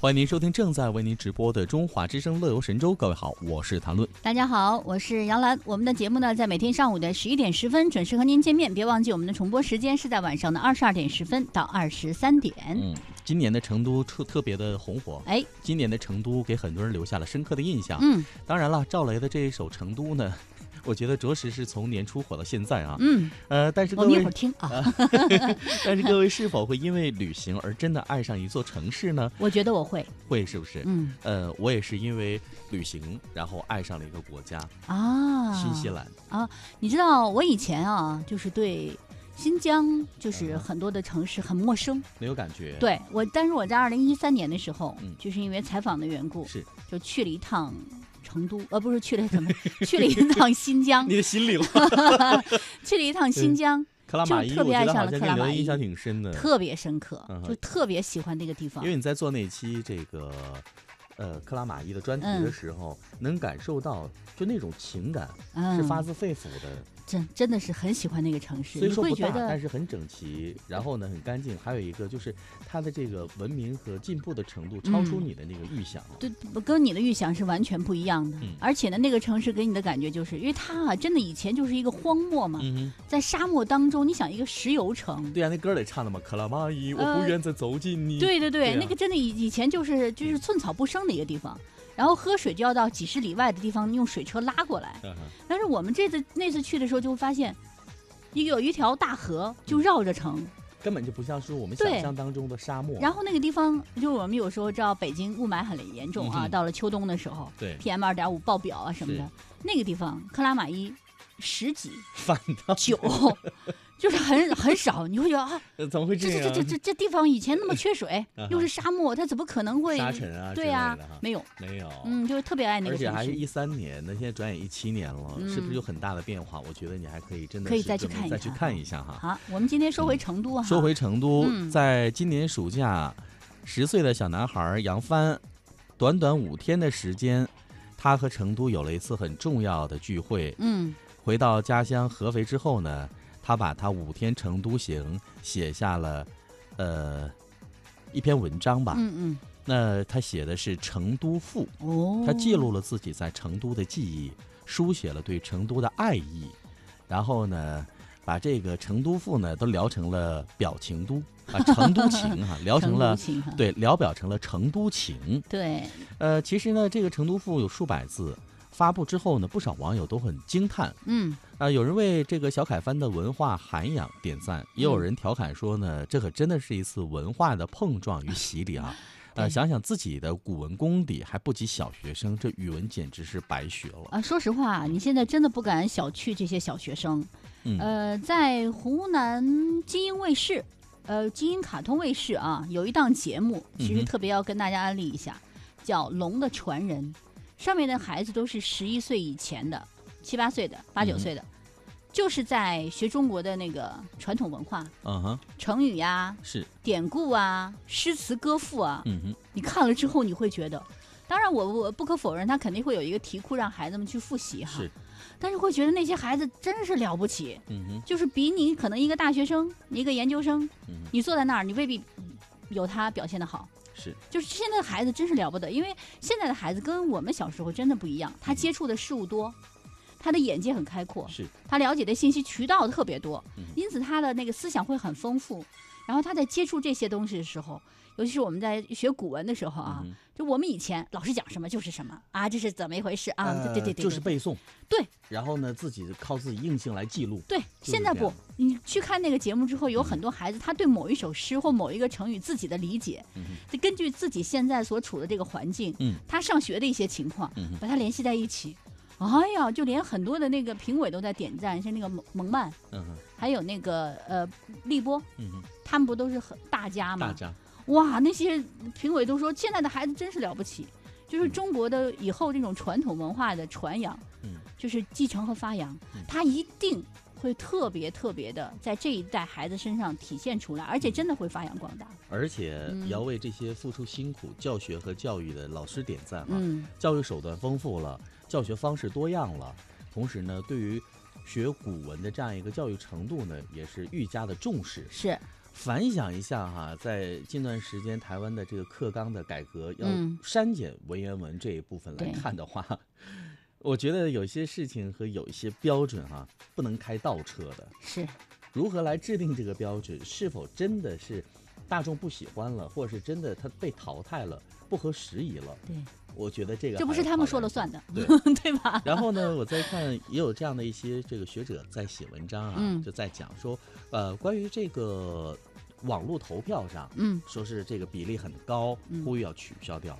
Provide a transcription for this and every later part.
欢迎您收听正在为您直播的《中华之声·乐游神州》。各位好，我是谭论。大家好，我是杨澜。我们的节目呢，在每天上午的十一点十分准时和您见面。别忘记我们的重播时间是在晚上的二十二点十分到二十三点。嗯，今年的成都特特别的红火。哎，今年的成都给很多人留下了深刻的印象。嗯，当然了，赵雷的这一首《成都》呢。我觉得着实是从年初火到现在啊，嗯，呃，但是各我们一位会儿听啊，但是各位是否会因为旅行而真的爱上一座城市呢？我觉得我会，会是不是？嗯呃，我也是因为旅行，然后爱上了一个国家啊，新西兰啊。你知道我以前啊，就是对新疆就是嗯很多的城市很陌生。没有感觉。，对我，但是我在二零一三年的时候，嗯就是因为采访的缘故，是就去了一趟成都，呃，不是去了什么，去了一趟新疆，你的心灵。去了一趟新疆，克拉玛依，就特别爱上了克拉玛依印象挺深的。特别深刻嗯，就特别喜欢那个地方因。为你在做那期这个呃克拉玛依的专题的嗯时候，能感受到就那种情感嗯，是发自肺腑的。真真的是很喜欢那个城市，你虽说不觉得但是很整齐，然后呢很干净。还有一个就是它的这个文明和进步的程度超出嗯你的那个预想。对，跟你的预想是完全不一样的。嗯而且呢，那个城市给你的感觉就是，因为它啊，真的以前就是一个荒漠嘛，嗯在沙漠当中，你想一个石油城，，对呀、那歌里唱的嘛，克拉玛依，我不呃愿再走进你。对对对，那个真的以以前就是就是寸草不生的一个地方，然后喝水就要到几十里外的地方用水车拉过来。但是我们这次那次去的时候就会发现，一个有一条大河就绕着城，根本就不像是我们想象当中的沙漠。然后那个地方就我们有时候知道北京雾霾很严重啊，嗯到了秋冬的时候对，，PM 二点五爆表啊什么的，那个地方克拉玛依十几反倒九，就是很 很少，你会觉得啊，呃怎么会这样？这这这这这地方以前那么缺水 又是沙漠，它怎么可能会？沙尘啊对呀、没有，没有。嗯，就是特别爱那个城市。且还是一三年，那现在转眼一七年了，是不是嗯有很大的变化？我觉得你还可以真的可以是再去看一再去看一下哈。好，我们今天说回成都哈，说回成都，嗯在今年暑假，十岁的小男孩杨帆，短短五天的时间，他和成都有了一次很重要的聚会。嗯回到家乡合肥之后呢，他把他五天成都行写下了，呃，一篇文章吧。嗯嗯那他写的是《成都赋》。嗯，哦，他记录了自己在成都的记忆，书写了对成都的爱意，然后呢，把这个成都赋呢都聊成了表情都啊，成都情哈、聊成了对，聊表成了成都情。对，呃，其实呢，这个成都赋有数百字，发布之后呢，不少网友都很惊叹。嗯。啊、有人为这个小凯帆的文化涵养点赞，也有嗯人调侃说呢，这可真的是一次文化的碰撞与洗礼啊。呃，想想自己的古文功底还不及小学生，这语文简直是白学了。啊，说实话，你现在真的不敢小觑这些小学生。嗯，呃，在湖南金鹰卫视，呃，金鹰卡通卫视啊，有一档节目，其实特别要跟大家安利一下，叫《龙的传人》，上面的孩子都是十一岁以前的，七八岁的，八九岁的，就是在学中国的那个传统文化，嗯哼，成语呀、是，典故啊、诗词歌赋啊，嗯哼，你看了之后你会觉得。当然我，我不可否认，他肯定会有一个题库让孩子们去复习哈。是，但是会觉得那些孩子真是了不起，嗯哼，就是比你可能一个大学生、一个研究生，你坐在那儿，你未必有他表现的好。是，就是现在的孩子真是了不得，因为现在的孩子跟我们小时候真的不一样，他接触的事物多，他的眼界很开阔，是，他了解的信息渠道特别多嗯，因此他的那个思想会很丰富。然后他在接触这些东西的时候，尤其是我们在学古文的时候啊，嗯就我们以前老师讲什么就是什么啊，这是怎么一回事啊？对对对就是背诵。对。然后呢，自己靠自己硬性来记录。对，就是现在不，你去看那个节目之后，有嗯很多孩子他对某一首诗或某一个成语自己的理解，嗯，就根据自己现在所处的这个环境，嗯他上学的一些情况，嗯，把它联系在一起。哎呀，就连很多的那个评委都在点赞，像那个蒙蒙曼，嗯，还有那个呃立波，嗯，他们不都是很大家吗？大家，哇，那些评委都说现在的孩子真是了不起，就是嗯。中国的以后这种传统文化的传扬，嗯。就是继承和发扬他，一定会特别特别的在这一代孩子身上体现出来，而且真的会发扬光大。而且嗯。要为这些付出辛苦教学和教育的老师点赞啊！嗯，教育手段丰富了，教学方式多样了，同时呢，对于学古文的这样一个教育程度呢，也是愈加的重视。是，反想一下哈，在近段时间台湾的这个课纲的改革，要嗯删减文言文这一部分来看的话，我觉得有些事情和有一些标准哈、不能开倒车的。是，如何来制定这个标准？是否真的是大众不喜欢了，或者是真的它被淘汰了，不合时宜了？对，我觉得这个这不是他们说了算的，对 对吧？然后呢，我再看也有这样的一些这个学者在写文章啊，嗯就在讲说，呃，关于这个网络投票上，嗯说是这个比例很高嗯，呼吁要取消掉。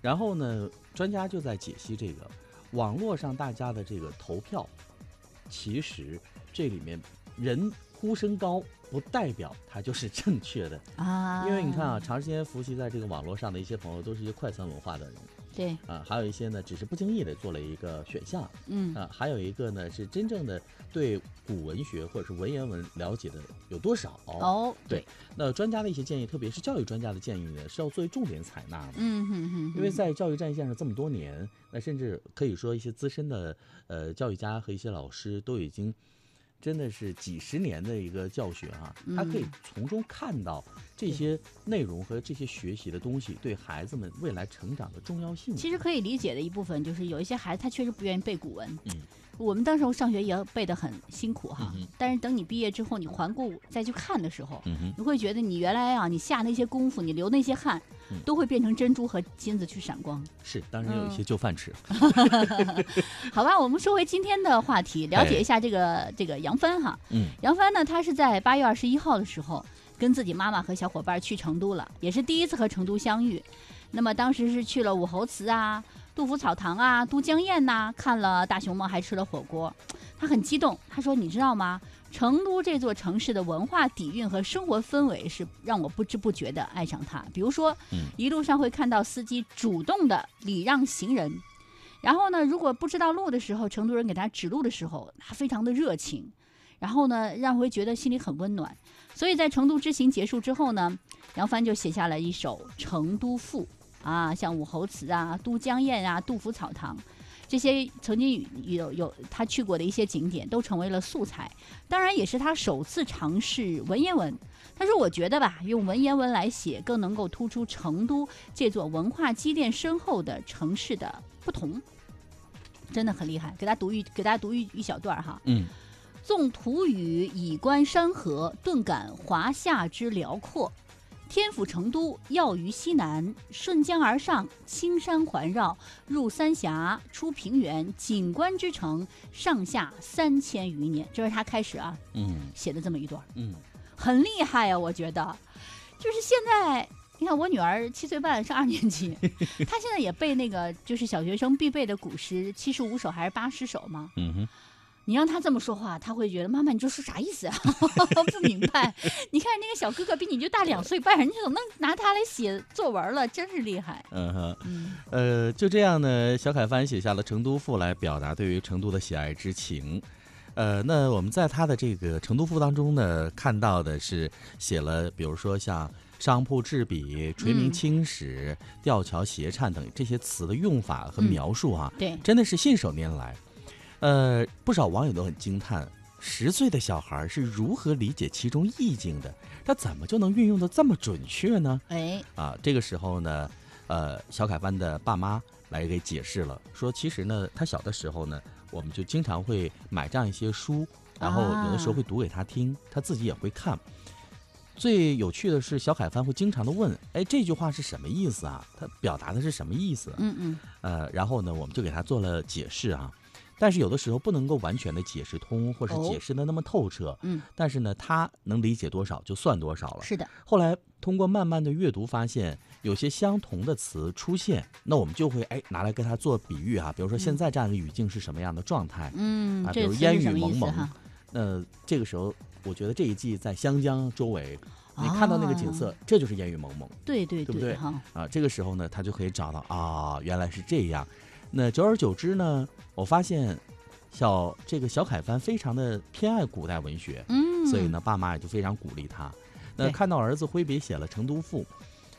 然后呢，专家就在解析这个网络上大家的这个投票，其实这里面人呼声高，不代表它就是正确的。啊，因为你看啊，，长时间伏羲在这个网络上的一些朋友，都是一些快餐文化的人对，啊，还有一些呢，只是不经意的做了一个选项。嗯啊，还有一个呢是真正的对古文学或者是文言文了解的有多少？哦，对，那专家的一些建议，特别是教育专家的建议呢，是要作为重点采纳的。嗯哼哼，因为在教育战线上这么多年，那甚至可以说一些资深的呃教育家和一些老师都已经真的是几十年的一个教学哈、他可以嗯从中看到这些内容和这些学习的东西对孩子们未来成长的重要性。其实可以理解的一部分就是有一些孩子他确实不愿意背古文。嗯我们当时候上学也背得很辛苦哈，嗯但是等你毕业之后，你环顾再去看的时候，嗯，你会觉得你原来啊，你下那些功夫，你流那些汗，嗯都会变成珍珠和金子去闪光。是，当然有一嗯些就饭吃。好吧，我们说回今天的话题，了解一下这个这个杨帆哈。嗯杨帆呢，他是在八月二十一号的时候，跟自己妈妈和小伙伴去成都了，也是第一次和成都相遇。那么当时是去了武侯祠啊、杜甫草堂啊、都江堰呐、看了大熊猫，还吃了火锅。他很激动，他说：“你知道吗？成都这座城市的文化底蕴和生活氛围是让我不知不觉的爱上它。比如说，嗯一路上会看到司机主动的礼让行人，然后呢，如果不知道路的时候，成都人给他指路的时候，他非常的热情，然后呢，让会觉得心里很温暖。所以在成都之行结束之后呢，杨帆就写下了一首《成都赋》啊，像武侯祠啊、都江堰啊、杜甫草堂。这些曾经有有他去过的一些景点，都成为了素材。当然，也是他首次尝试文言文。他说：“我觉得吧，用文言文来写，更能够突出成都这座文化积淀深厚的城市的不同。”真的很厉害，给大家读一给大家读一一小段儿哈。嗯纵图语以观山河，顿感华夏之辽阔。天府成都要于西南，顺江而上，青山环绕，入三峡，出平原，景观之城，上下三千余年。这是他开始啊嗯写的这么一段，嗯很厉害啊，我觉得。就是现在，你看我女儿七岁半，上二年级，她现在也背那个就是小学生必背的古诗七十五首还是八十首吗？嗯哼，你让他这么说话，他会觉得妈妈，你这是啥意思啊？不明白。你看那个小哥哥比你就大两岁半，人家怎么能拿他来写作文了？真是厉害。嗯哼。嗯呃，就这样呢，小凯帆写下了《成都赋》来表达对于成都的喜爱之情。呃，那我们在他的这个《成都赋》当中呢，看到的是写了，比如说像商铺制笔、垂名嗯青史、吊桥斜颤等这些词的用法和嗯描述啊，对，真的是信手拈来。呃，不少网友都很惊叹，十岁的小孩是如何理解其中意境的？他怎么就能运用的这么准确呢？哎，啊，这个时候呢，呃，小凯帆的爸妈来给解释了，说其实呢，他小的时候呢，我们就经常会买这样一些书，然后有的时候会读给他听，他自己也会看。最有趣的是，小凯帆会经常的问：“哎，这句话是什么意思啊？他表达的是什么意思？”嗯嗯，呃，然后呢，我们就给他做了解释啊。但是有的时候不能够完全的解释通，或者哦解释的那么透彻。嗯，但是呢，他能理解多少就算多少了。是的，后来通过慢慢的阅读，发现有些相同的词出现，那我们就会哎拿来跟他做比喻啊，比如说现在这样一个语境是什么样的状态？嗯，啊比如烟雨蒙蒙？那这个时候，我觉得这一季在湘江周围，你看到那个景色，这就是烟雨蒙蒙对对对不对哈，啊。这个时候呢，他就可以找到啊，原来是这样。那久而久之呢，我发现小这个小凯帆非常的偏爱古代文学，嗯，所以呢，爸妈也就非常鼓励他。那看到儿子挥笔写了《成都赋》，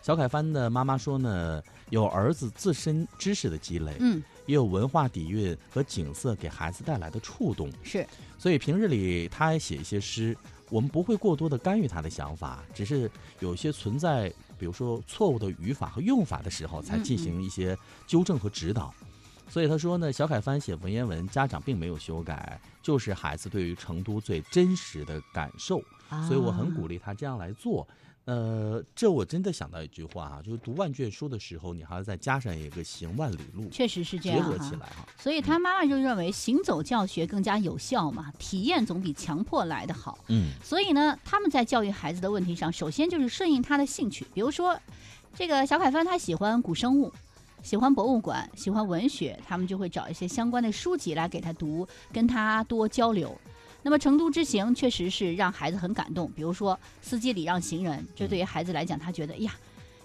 小凯帆的妈妈说呢，有儿子自身知识的积累，嗯，也有文化底蕴和景色给孩子带来的触动，是，所以平日里他也写一些诗，我们不会过多的干预他的想法，只是有些存在，比如说错误的语法和用法的时候，才进行一些纠正和指导。所以他说呢，小凯帆写文言文，家长并没有修改，就是孩子对于成都最真实的感受。所以我很鼓励他这样来做。呃，这我真的想到一句话啊，就是读万卷书的时候，你还要再加上一个行万里路，确实是这样，结合起来哈。所以他妈妈就认为行走教学更加有效嘛，体验总比强迫来的好。嗯，所以呢，他们在教育孩子的问题上，首先就是顺应他的兴趣。比如说，这个小凯帆他喜欢古生物，喜欢博物馆，喜欢文学，他们就会找一些相关的书籍来给他读，跟他多交流。那么成都之行确实是让孩子很感动，比如说司机礼让行人，这对于孩子来讲，他觉得，哎呀，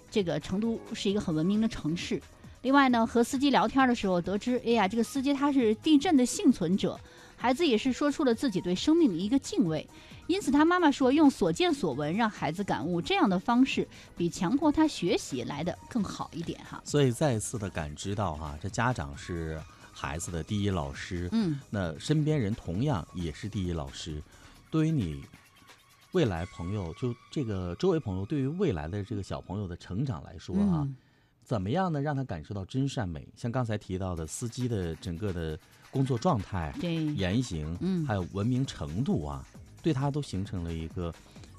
这个成都是一个很文明的城市。另外呢，和司机聊天的时候得知，哎呀，这个司机他是地震的幸存者，孩子也是说出了自己对生命的一个敬畏。因此，他妈妈说，用所见所闻让孩子感悟，这样的方式比强迫他学习来的更好一点哈。所以再一次的感知到哈，这家长是。孩子的第一老师，嗯，那身边人同样也是第一老师。对于你未来朋友，就这个周围朋友，对于未来的这个小朋友的成长来说啊，怎么样呢？让他感受到真善美？像刚才提到的司机的整个的工作状态、言行，嗯，还有文明程度啊，对他都形成了一个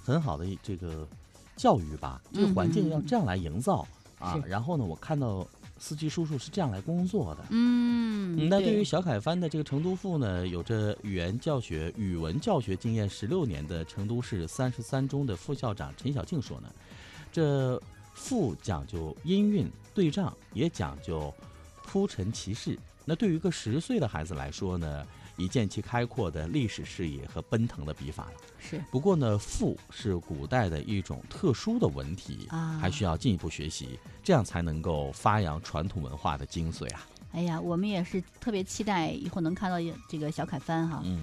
很好的这个教育吧。这个环境要这样来营造啊。然后呢，我看到。司机叔叔是这样来工作的。嗯，那对于小凯帆的这个成都附呢，有着语言教学、语文教学经验十六年的成都市三十三中的副校长陈小静说呢，这附讲究音韵对仗，也讲究铺陈其事。那对于一个十岁的孩子来说呢？已见其开阔的历史视野和奔腾的笔法了。是，不过呢，赋是古代的一种特殊的文体啊，还需要进一步学习，这样才能够发扬传统文化的精髓啊。哎呀，我们也是特别期待以后能看到这个小凯帆哈。嗯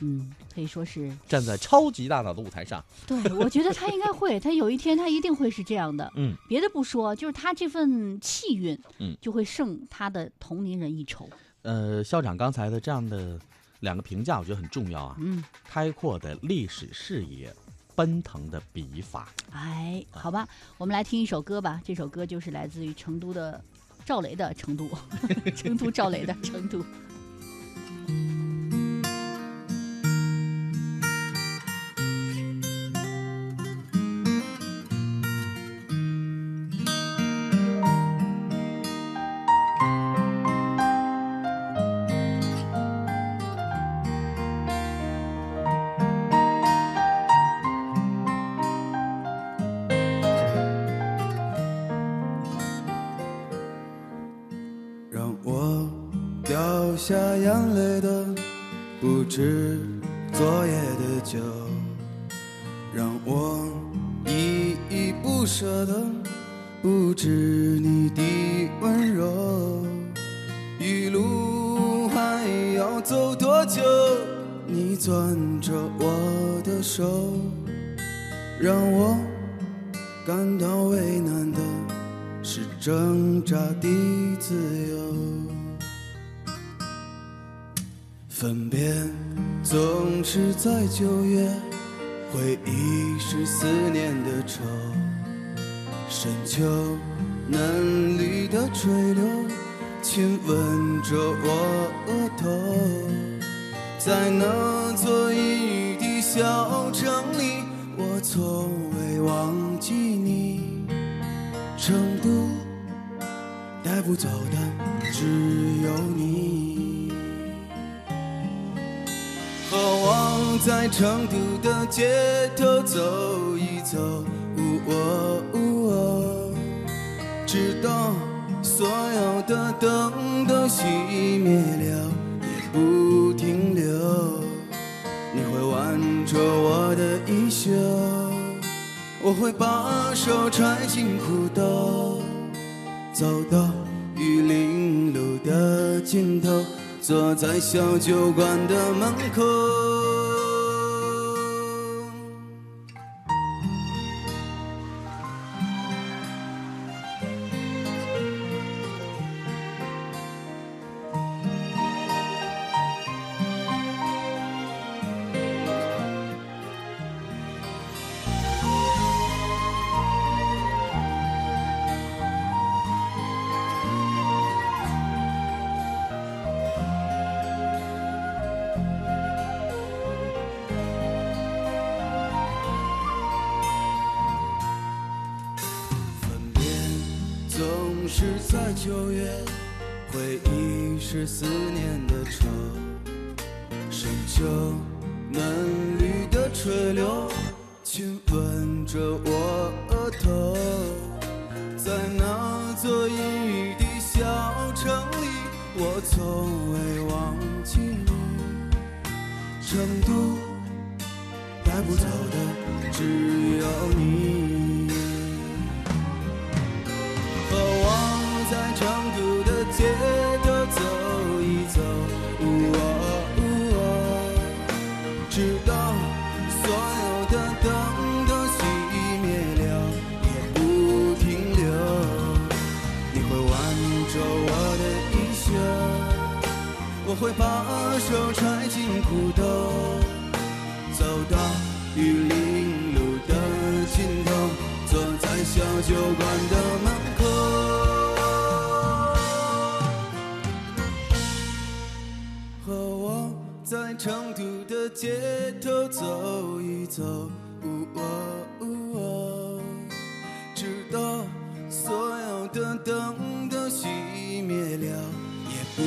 嗯，可以说是站在超级大脑的舞台上。对，我觉得他应该会，他有一天他一定会是这样的。嗯，别的不说，就是他这份气运，嗯，就会胜他的同龄人一筹。呃，校长刚才的这样的。两个评价我觉得很重要啊，嗯，开阔的历史视野，奔腾的笔法。哎，好吧，我们来听一首歌吧。这首歌就是来自于成都的赵雷的《成都》，成都赵雷的《成都》。下眼泪的不止昨夜的酒，让我依依不舍的不止你的温柔。一路还要走多久？你攥着我的手，让我感到为难的是挣扎的自由。分别总是在九月，回忆是思念的愁。深秋嫩绿的垂柳，亲吻着我额头。在那座阴雨的小城里，我从未忘记你。成都带不走的只有你。在成都的街头走一走，直到所有的灯都熄灭了也不停留。你会挽着我的衣袖，我会把手揣进裤兜，走到玉林路的尽头。坐在小酒馆的门口。在九月，回忆是思念的愁，深秋嫩绿的垂柳，亲吻着我额头，在那座阴雨的小城里，我从未忘记你，成都带不走的只会把手揣进裤兜，走到玉林路的尽头，坐在小酒馆的门口。和我在成都的街头走一走，呜哦哦，直到所有的灯都熄灭了，也不